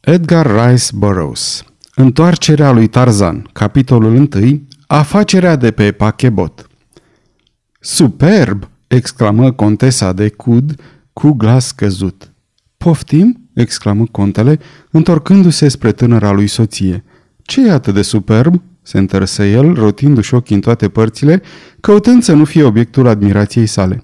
Edgar Rice Burroughs Întoarcerea lui Tarzan Capitolul 1 Afacerea de pe pachebot Superb! exclamă contesa de Cud cu glas căzut. Poftim? exclamă contele, întorcându-se spre tânăra lui soție. ce e atât de superb? se întărsă el, rotindu-și ochii în toate părțile, căutând să nu fie obiectul admirației sale.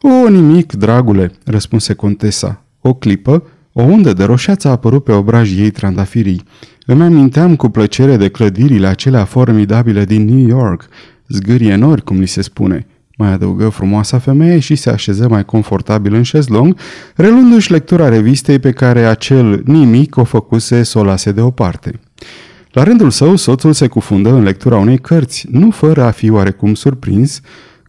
O, nimic, dragule, răspunse contesa. O clipă, o undă de roșeață a apărut pe obrajii ei trandafirii. Îmi aminteam cu plăcere de clădirile acelea formidabile din New York, zgârie nori, cum li se spune. Mai adăugă frumoasa femeie și se așeză mai confortabil în șezlong, relându-și lectura revistei pe care acel nimic o făcuse să o lase deoparte. La rândul său, soțul se cufundă în lectura unei cărți, nu fără a fi oarecum surprins,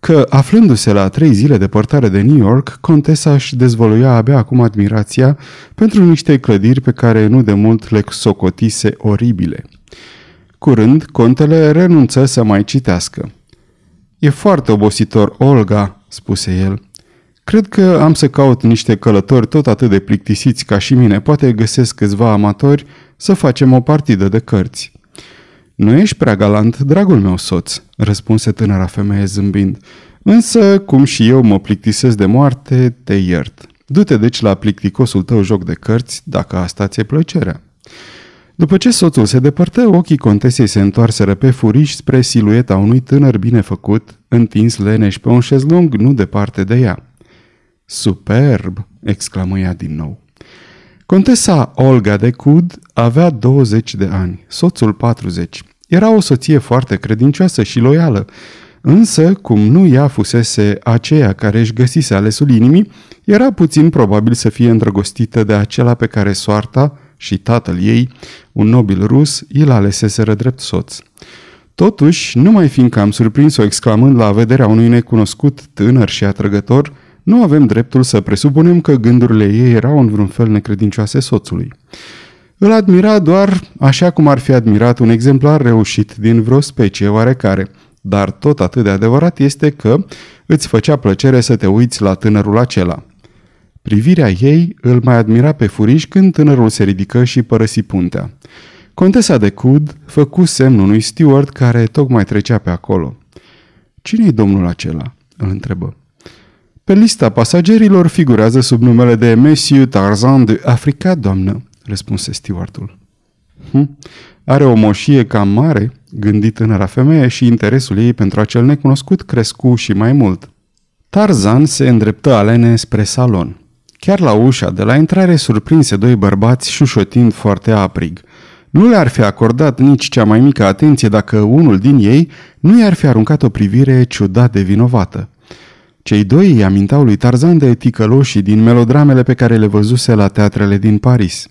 că, aflându-se la trei zile de părtare de New York, contesa își dezvăluia abia acum admirația pentru niște clădiri pe care nu de mult le socotise oribile. Curând, contele renunță să mai citească. E foarte obositor, Olga," spuse el. Cred că am să caut niște călători tot atât de plictisiți ca și mine. Poate găsesc câțiva amatori să facem o partidă de cărți. Nu ești prea galant, dragul meu soț, răspunse tânăra femeie zâmbind. Însă, cum și eu mă plictisesc de moarte, te iert. Du-te deci la plicticosul tău joc de cărți, dacă asta ți-e plăcerea. După ce soțul se depărtă, ochii contesei se întoarseră pe furiș spre silueta unui tânăr bine făcut, întins leneș pe un șezlong nu departe de ea. Superb! exclamă ea din nou. Contesa Olga de Cud avea 20 de ani, soțul 40. Era o soție foarte credincioasă și loială, însă, cum nu ea fusese aceea care își găsise alesul inimii, era puțin probabil să fie îndrăgostită de acela pe care soarta și tatăl ei, un nobil rus, îl aleseseră drept soț. Totuși, numai fiindcă am surprins-o exclamând la vederea unui necunoscut tânăr și atrăgător, nu avem dreptul să presupunem că gândurile ei erau în vreun fel necredincioase soțului. Îl admira doar așa cum ar fi admirat un exemplar reușit din vreo specie oarecare, dar tot atât de adevărat este că îți făcea plăcere să te uiți la tânărul acela. Privirea ei îl mai admira pe furiș când tânărul se ridică și părăsi puntea. Contesa de Cud făcu semn unui steward care tocmai trecea pe acolo. Cine-i domnul acela?" îl întrebă. Pe lista pasagerilor figurează sub numele de Monsieur Tarzan de Africa, doamnă, răspunse stewardul. Hm, are o moșie cam mare, gândi tânăra femeie și interesul ei pentru acel necunoscut crescu și mai mult. Tarzan se îndreptă alene spre salon. Chiar la ușa de la intrare surprinse doi bărbați șușotind foarte aprig. Nu le-ar fi acordat nici cea mai mică atenție dacă unul din ei nu i-ar fi aruncat o privire ciudat de vinovată. Cei doi îi amintau lui Tarzan de ticăloșii din melodramele pe care le văzuse la teatrele din Paris.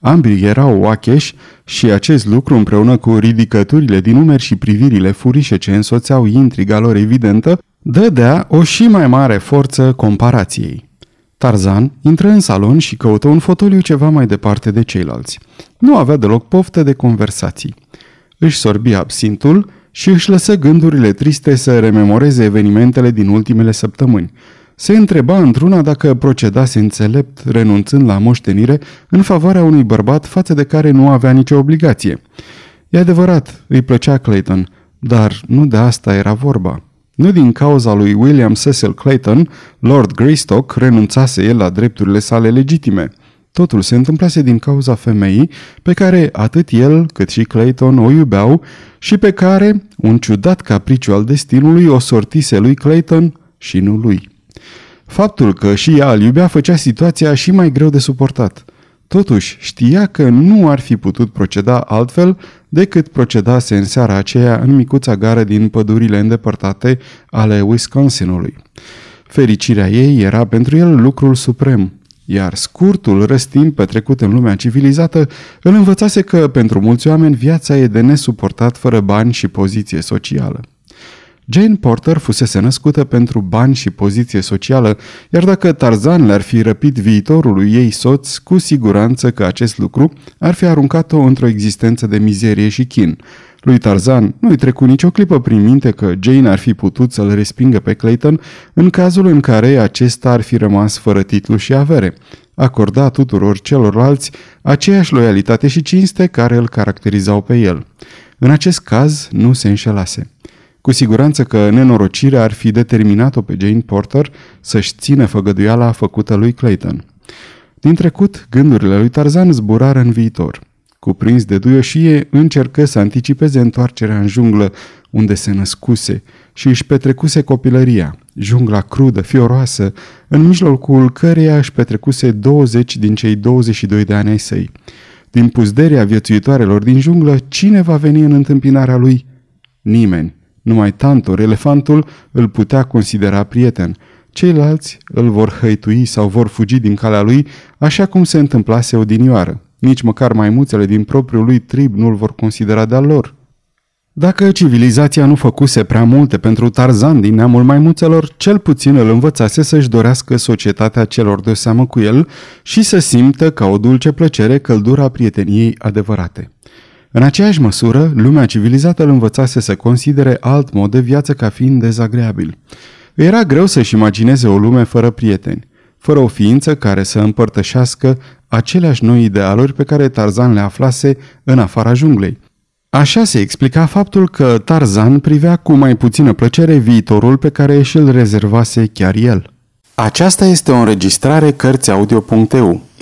Ambii erau oacheși și acest lucru împreună cu ridicăturile din umeri și privirile furișe ce însoțeau intriga lor evidentă, dădea o și mai mare forță comparației. Tarzan intră în salon și căută un fotoliu ceva mai departe de ceilalți. Nu avea deloc poftă de conversații. Își sorbi absintul și își lăsă gândurile triste să rememoreze evenimentele din ultimele săptămâni. Se întreba într-una dacă procedase înțelept, renunțând la moștenire în favoarea unui bărbat față de care nu avea nicio obligație. E adevărat, îi plăcea Clayton, dar nu de asta era vorba. Nu din cauza lui William Cecil Clayton, Lord Greystock renunțase el la drepturile sale legitime – Totul se întâmplase din cauza femeii pe care atât el cât și Clayton o iubeau și pe care un ciudat capriciu al destinului o sortise lui Clayton și nu lui. Faptul că și ea îl iubea făcea situația și mai greu de suportat. Totuși știa că nu ar fi putut proceda altfel decât procedase în seara aceea în micuța gară din pădurile îndepărtate ale Wisconsinului. Fericirea ei era pentru el lucrul suprem – iar scurtul răstim petrecut în lumea civilizată îl învățase că pentru mulți oameni viața e de nesuportat fără bani și poziție socială. Jane Porter fusese născută pentru bani și poziție socială, iar dacă Tarzan le-ar fi răpit viitorului ei soț, cu siguranță că acest lucru ar fi aruncat-o într-o existență de mizerie și chin. Lui Tarzan nu-i trecu nicio clipă prin minte că Jane ar fi putut să-l respingă pe Clayton în cazul în care acesta ar fi rămas fără titlu și avere. acorda tuturor celorlalți aceeași loialitate și cinste care îl caracterizau pe el. În acest caz nu se înșelase. Cu siguranță că nenorocirea ar fi determinat-o pe Jane Porter să-și țină făgăduiala făcută lui Clayton. Din trecut, gândurile lui Tarzan zburară în viitor. Cuprins de duioșie, încercă să anticipeze întoarcerea în junglă unde se născuse și își petrecuse copilăria, jungla crudă, fioroasă, în mijlocul căreia își petrecuse 20 din cei 22 de ani ai săi. Din puzderia viețuitoarelor din junglă, cine va veni în întâmpinarea lui? Nimeni. Numai Tantor, elefantul, îl putea considera prieten. Ceilalți îl vor hăitui sau vor fugi din calea lui, așa cum se întâmplase odinioară. Nici măcar maimuțele din propriul lui trib nu-l vor considera de-al lor. Dacă civilizația nu făcuse prea multe pentru Tarzan din neamul maimuțelor, cel puțin îl învățase să-și dorească societatea celor de seamă cu el și să simtă ca o dulce plăcere căldura prieteniei adevărate. În aceeași măsură, lumea civilizată îl învățase să considere alt mod de viață ca fiind dezagreabil. Era greu să-și imagineze o lume fără prieteni, fără o ființă care să împărtășească aceleași noi idealuri pe care Tarzan le aflase în afara junglei. Așa se explica faptul că Tarzan privea cu mai puțină plăcere viitorul pe care și-l rezervase chiar el. Aceasta este o înregistrare Cărțiaudio.eu.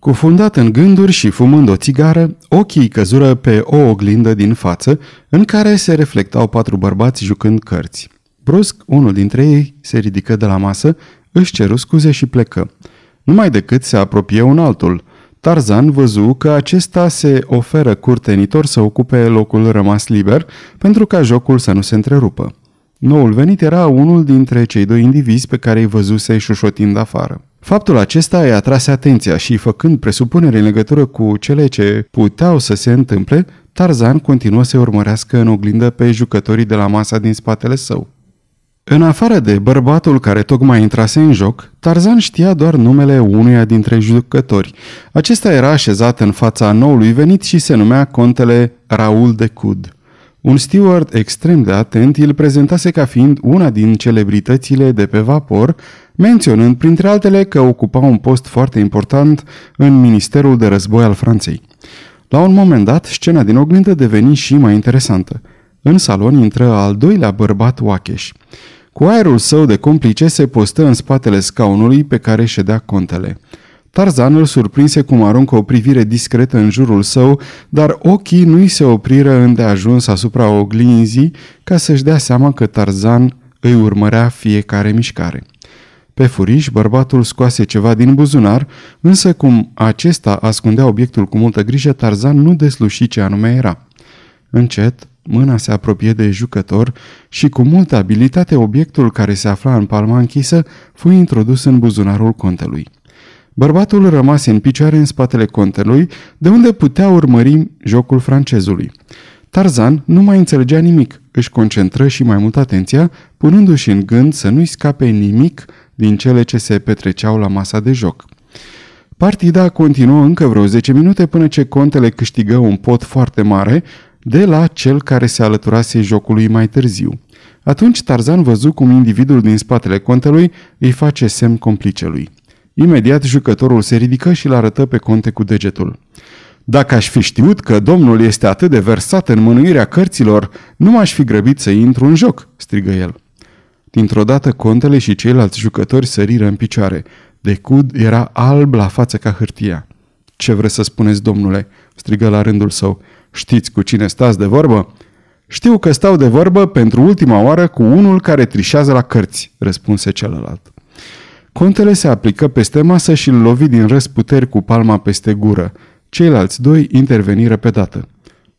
Cufundat în gânduri și fumând o țigară, ochii căzură pe o oglindă din față, în care se reflectau patru bărbați jucând cărți. Brusc, unul dintre ei se ridică de la masă, își ceru scuze și plecă. Numai decât se apropie un altul. Tarzan văzu că acesta se oferă curtenitor să ocupe locul rămas liber pentru ca jocul să nu se întrerupă. Noul venit era unul dintre cei doi indivizi pe care îi văzuse șușotind afară. Faptul acesta i-a atras atenția și, făcând presupunere în legătură cu cele ce puteau să se întâmple, Tarzan continuă să urmărească în oglindă pe jucătorii de la masa din spatele său. În afară de bărbatul care tocmai intrase în joc, Tarzan știa doar numele unuia dintre jucători. Acesta era așezat în fața noului venit și se numea contele Raul de Cud. Un steward extrem de atent îl prezentase ca fiind una din celebritățile de pe vapor, menționând printre altele că ocupa un post foarte important în Ministerul de Război al Franței. La un moment dat, scena din oglindă deveni și mai interesantă. În salon intră al doilea bărbat oacheș. Cu aerul său de complice se postă în spatele scaunului pe care ședea contele. Tarzan îl surprinse cum aruncă o privire discretă în jurul său, dar ochii nu-i se opriră îndeajuns asupra oglinzii ca să-și dea seama că Tarzan îi urmărea fiecare mișcare. Pe furiș, bărbatul scoase ceva din buzunar, însă cum acesta ascundea obiectul cu multă grijă, Tarzan nu desluși ce anume era. Încet, mâna se apropie de jucător și cu multă abilitate obiectul care se afla în palma închisă fu introdus în buzunarul contelui. Bărbatul rămase în picioare în spatele contelui, de unde putea urmări jocul francezului. Tarzan nu mai înțelegea nimic, își concentră și mai mult atenția, punându-și în gând să nu-i scape nimic din cele ce se petreceau la masa de joc. Partida continuă încă vreo 10 minute până ce contele câștigă un pot foarte mare de la cel care se alăturase jocului mai târziu. Atunci Tarzan văzu cum individul din spatele contelui îi face semn complicelui. Imediat jucătorul se ridică și l arătă pe conte cu degetul. Dacă aș fi știut că domnul este atât de versat în mânuirea cărților, nu m-aș fi grăbit să intru în joc, strigă el. Dintr-o dată contele și ceilalți jucători săriră în picioare. Decud era alb la față ca hârtia. Ce vreți să spuneți, domnule?" strigă la rândul său. Știți cu cine stați de vorbă?" Știu că stau de vorbă pentru ultima oară cu unul care trișează la cărți," răspunse celălalt. Contele se aplică peste masă și îl lovi din răsputeri cu palma peste gură. Ceilalți doi interveniră pe dată.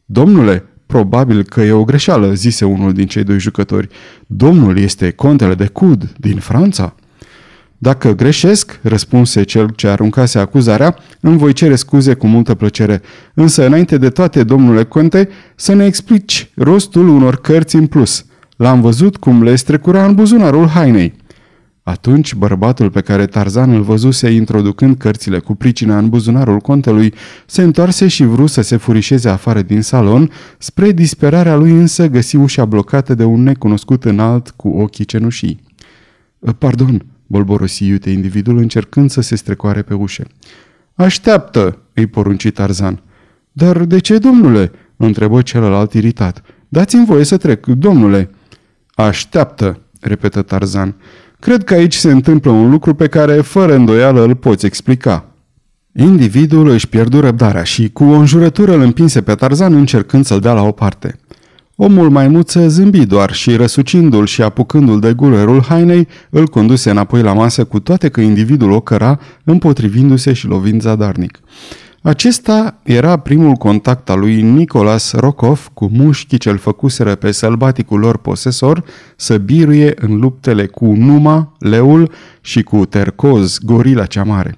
Domnule, probabil că e o greșeală, zise unul din cei doi jucători. Domnul este contele de Cud din Franța. Dacă greșesc, răspunse cel ce aruncase acuzarea, îmi voi cere scuze cu multă plăcere. Însă, înainte de toate, domnule Conte, să ne explici rostul unor cărți în plus. L-am văzut cum le strecura în buzunarul hainei. Atunci, bărbatul pe care Tarzan îl văzuse introducând cărțile cu pricina în buzunarul contelui, se întoarse și vru să se furișeze afară din salon, spre disperarea lui însă găsi ușa blocată de un necunoscut înalt cu ochii cenușii. Pardon, bolborosi iute individul încercând să se strecoare pe ușă. Așteaptă, îi porunci Tarzan. Dar de ce, domnule? întrebă celălalt iritat. Dați-mi voie să trec, domnule. Așteaptă, repetă Tarzan. Cred că aici se întâmplă un lucru pe care, fără îndoială, îl poți explica. Individul își pierdu răbdarea și, cu o înjurătură, îl împinse pe Tarzan încercând să-l dea la o parte. Omul maimuță zâmbi doar și, răsucindu-l și apucându-l de gulerul hainei, îl conduse înapoi la masă cu toate că individul o căra, împotrivindu-se și lovind zadarnic. Acesta era primul contact al lui Nicolas Rokov cu mușchii ce-l făcuseră pe sălbaticul lor posesor să biruie în luptele cu Numa, leul și cu Tercoz, gorila cea mare.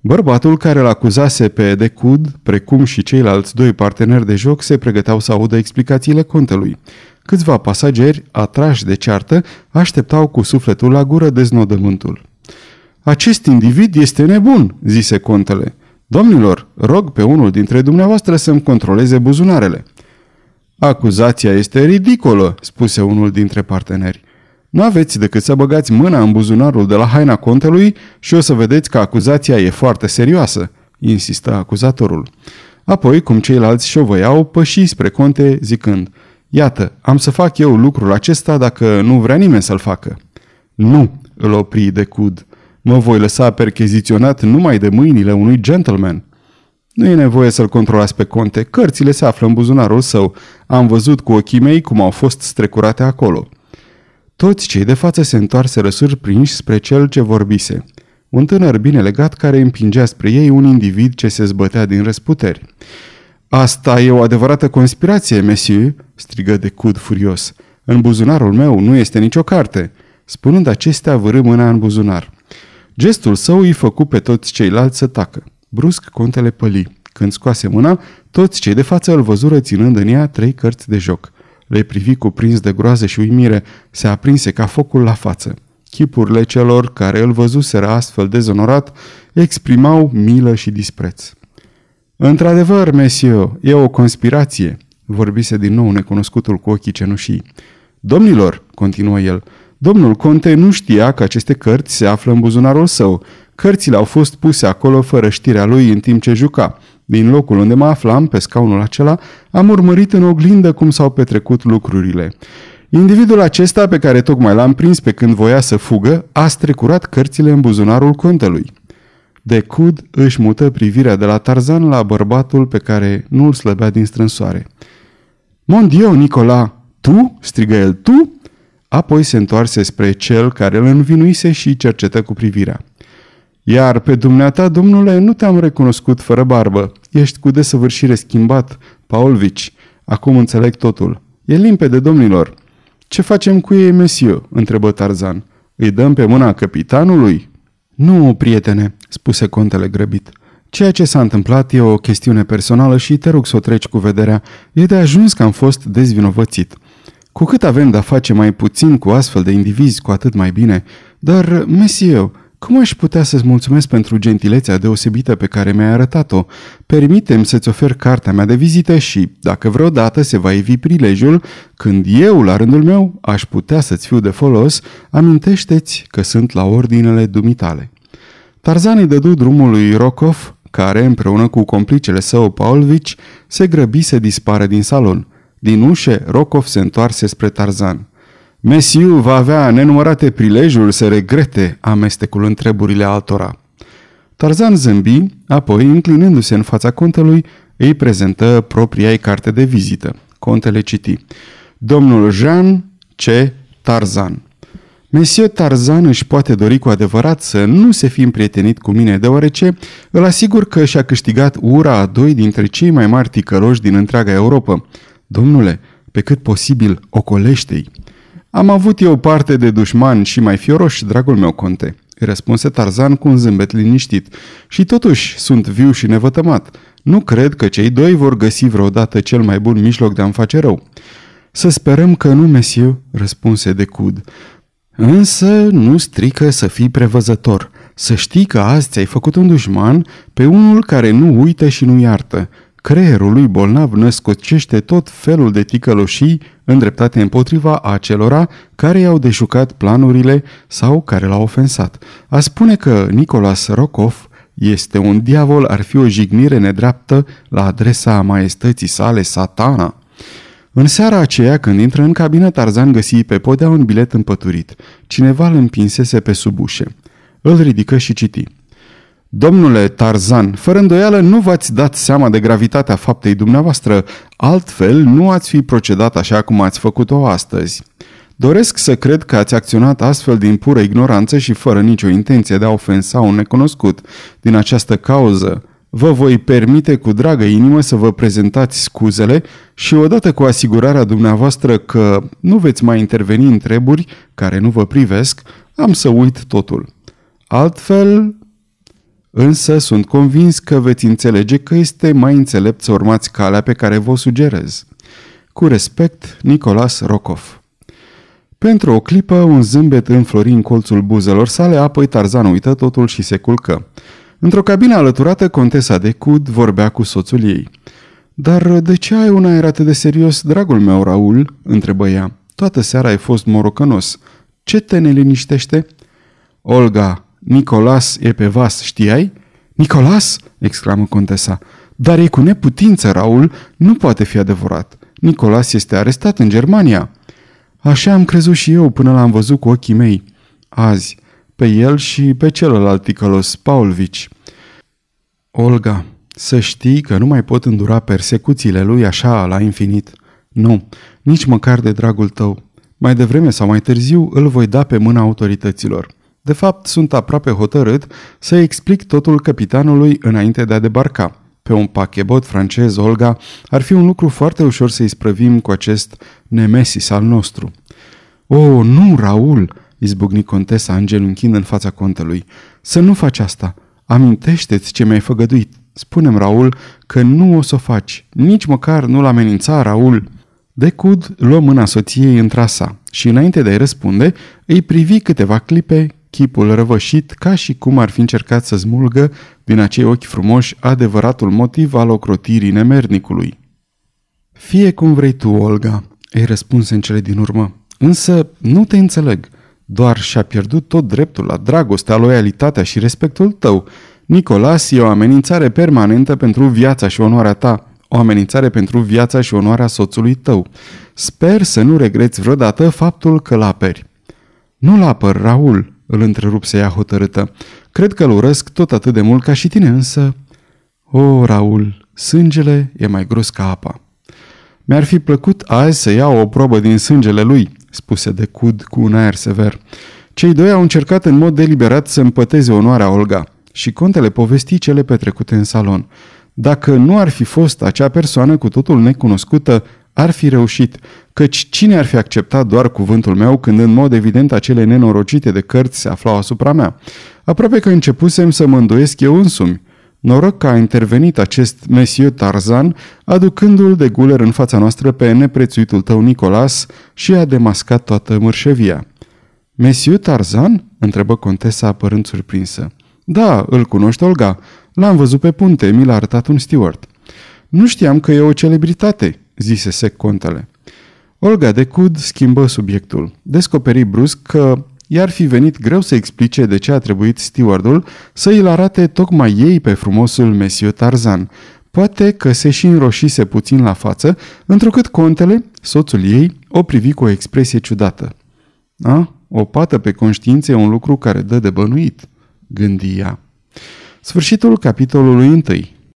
Bărbatul care îl acuzase pe Decud, precum și ceilalți doi parteneri de joc, se pregăteau să audă explicațiile contelui. Câțiva pasageri, atrași de ceartă, așteptau cu sufletul la gură deznodământul. Acest individ este nebun," zise contele. Domnilor, rog pe unul dintre dumneavoastră să-mi controleze buzunarele." Acuzația este ridicolă," spuse unul dintre parteneri. Nu aveți decât să băgați mâna în buzunarul de la haina contelui și o să vedeți că acuzația e foarte serioasă, insistă acuzatorul. Apoi, cum ceilalți șovăiau, păși spre conte zicând, Iată, am să fac eu lucrul acesta dacă nu vrea nimeni să-l facă. Nu, îl opri de cud. Mă voi lăsa percheziționat numai de mâinile unui gentleman. Nu e nevoie să-l controlați pe conte, cărțile se află în buzunarul său. Am văzut cu ochii mei cum au fost strecurate acolo. Toți cei de față se întoarseră surprinși spre cel ce vorbise. Un tânăr bine legat care împingea spre ei un individ ce se zbătea din răsputeri. Asta e o adevărată conspirație, monsieur!" strigă de cud furios. În buzunarul meu nu este nicio carte." Spunând acestea, vârâ mâna în buzunar. Gestul său îi făcu pe toți ceilalți să tacă. Brusc, contele păli. Când scoase mâna, toți cei de față îl văzură ținând în ea trei cărți de joc. Le privi cuprins de groază și uimire, se aprinse ca focul la față. Chipurile celor care îl văzuseră astfel dezonorat exprimau milă și dispreț. Într-adevăr, monsieur, e o conspirație, vorbise din nou necunoscutul cu ochii cenușii. Domnilor, continuă el, domnul conte nu știa că aceste cărți se află în buzunarul său. Cărțile au fost puse acolo fără știrea lui în timp ce juca. Din locul unde mă aflam, pe scaunul acela, am urmărit în oglindă cum s-au petrecut lucrurile. Individul acesta, pe care tocmai l-am prins pe când voia să fugă, a strecurat cărțile în buzunarul contelui. De cud își mută privirea de la Tarzan la bărbatul pe care nu îl slăbea din strânsoare. Mon Dieu, Nicola, tu?" strigă el, tu?" Apoi se întoarse spre cel care îl învinuise și cercetă cu privirea. Iar pe dumneata, domnule, nu te-am recunoscut fără barbă. Ești cu desăvârșire schimbat, Paulvici. Acum înțeleg totul. E limpede, domnilor. Ce facem cu ei, monsieur?" întrebă Tarzan. Îi dăm pe mâna capitanului?" Nu, prietene," spuse contele grăbit. Ceea ce s-a întâmplat e o chestiune personală și te rog să o treci cu vederea. E de ajuns că am fost dezvinovățit. Cu cât avem de-a face mai puțin cu astfel de indivizi, cu atât mai bine. Dar, monsieur, cum aș putea să-ți mulțumesc pentru gentilețea deosebită pe care mi-ai arătat-o? Permitem să-ți ofer cartea mea de vizită și, dacă vreodată se va evi prilejul, când eu, la rândul meu, aș putea să-ți fiu de folos, amintește-ți că sunt la ordinele dumitale. Tarzan îi dădu drumul lui Rokov, care, împreună cu complicele său Paulvici, se grăbi să dispare din salon. Din ușe, Rokov se întoarse spre Tarzan. Mesiu va avea nenumărate prilejul să regrete amestecul în treburile altora. Tarzan zâmbi, apoi, înclinându-se în fața contelui, îi prezentă propria ei carte de vizită. Contele citi. Domnul Jean C. Tarzan. Monsieur Tarzan își poate dori cu adevărat să nu se fi împrietenit cu mine, deoarece îl asigur că și-a câștigat ura a doi dintre cei mai mari ticăloși din întreaga Europa. Domnule, pe cât posibil, ocolește-i. Am avut eu parte de dușman și mai fioroși, dragul meu conte, răspunse Tarzan cu un zâmbet liniștit. Și totuși sunt viu și nevătămat. Nu cred că cei doi vor găsi vreodată cel mai bun mijloc de a-mi face rău. Să sperăm că nu, mesiu, răspunse de cud. Însă nu strică să fii prevăzător. Să știi că azi ți-ai făcut un dușman pe unul care nu uită și nu iartă. Creierul lui bolnav născocește tot felul de ticăloșii îndreptate împotriva acelora care i-au dejucat planurile sau care l-au ofensat. A spune că Nicolas Rokov este un diavol ar fi o jignire nedreaptă la adresa maestății sale satana. În seara aceea, când intră în cabină, Tarzan găsi pe podea un bilet împăturit. Cineva îl împinsese pe sub ușe. Îl ridică și citi. Domnule Tarzan, fără îndoială nu v-ați dat seama de gravitatea faptei dumneavoastră, altfel nu ați fi procedat așa cum ați făcut-o astăzi. Doresc să cred că ați acționat astfel din pură ignoranță și fără nicio intenție de a ofensa un necunoscut. Din această cauză, vă voi permite cu dragă inimă să vă prezentați scuzele și odată cu asigurarea dumneavoastră că nu veți mai interveni în treburi care nu vă privesc, am să uit totul. Altfel, însă sunt convins că veți înțelege că este mai înțelept să urmați calea pe care vă sugerez. Cu respect, Nicolas Rokov pentru o clipă, un zâmbet înflori în colțul buzelor sale, apoi Tarzan uită totul și se culcă. Într-o cabină alăturată, contesa de Cud vorbea cu soțul ei. Dar de ce ai un aer atât de serios, dragul meu, Raul?" întrebă ea. Toată seara ai fost morocănos. Ce te neliniștește?" Olga, Nicolas e pe vas, știai?" Nicolas?" exclamă contesa. Dar e cu neputință, Raul, nu poate fi adevărat. Nicolas este arestat în Germania." Așa am crezut și eu până l-am văzut cu ochii mei. Azi, pe el și pe celălalt ticălos, Paulvici. Olga, să știi că nu mai pot îndura persecuțiile lui așa la infinit. Nu, nici măcar de dragul tău. Mai devreme sau mai târziu îl voi da pe mâna autorităților. De fapt, sunt aproape hotărât să explic totul capitanului înainte de a debarca. Pe un pachebot francez, Olga, ar fi un lucru foarte ușor să-i sprăvim cu acest nemesis al nostru. O, oh, nu, Raul!" izbucni contesa îngenunchind în fața contelui. Să nu faci asta! Amintește-ți ce mi-ai făgăduit! Spunem, Raul, că nu o să o faci. Nici măcar nu-l amenința, Raul!" Decud luă mâna soției între sa și înainte de a-i răspunde, îi privi câteva clipe chipul răvășit ca și cum ar fi încercat să smulgă din acei ochi frumoși adevăratul motiv al ocrotirii nemernicului. Fie cum vrei tu, Olga, îi răspunse în cele din urmă. Însă nu te înțeleg. Doar și-a pierdut tot dreptul la dragostea, loialitatea și respectul tău. Nicolas e o amenințare permanentă pentru viața și onoarea ta, o amenințare pentru viața și onoarea soțului tău. Sper să nu regreți vreodată faptul că l-aperi. Nu-l apăr, Raul, îl întrerupse ea hotărâtă. Cred că îl urăsc tot atât de mult ca și tine, însă... O, Raul, sângele e mai gros ca apa. Mi-ar fi plăcut azi să iau o probă din sângele lui, spuse de cud cu un aer sever. Cei doi au încercat în mod deliberat să împăteze onoarea Olga și contele povesti cele petrecute în salon. Dacă nu ar fi fost acea persoană cu totul necunoscută, ar fi reușit, căci cine ar fi acceptat doar cuvântul meu când în mod evident acele nenorocite de cărți se aflau asupra mea? Aproape că începusem să mă îndoiesc eu însumi. Noroc că a intervenit acest Monsieur Tarzan, aducându-l de guler în fața noastră pe neprețuitul tău Nicolas și a demascat toată mărșevia. Monsieur Tarzan?" întrebă contesa apărând surprinsă. Da, îl cunoști, Olga. L-am văzut pe punte, mi l-a arătat un steward." Nu știam că e o celebritate," zise sec contele. Olga de Cud schimbă subiectul. Descoperi brusc că i-ar fi venit greu să explice de ce a trebuit stewardul să îl arate tocmai ei pe frumosul Monsieur Tarzan. Poate că se și înroșise puțin la față, întrucât contele, soțul ei, o privi cu o expresie ciudată. A, o pată pe conștiință e un lucru care dă de bănuit, gândi ea. Sfârșitul capitolului întâi.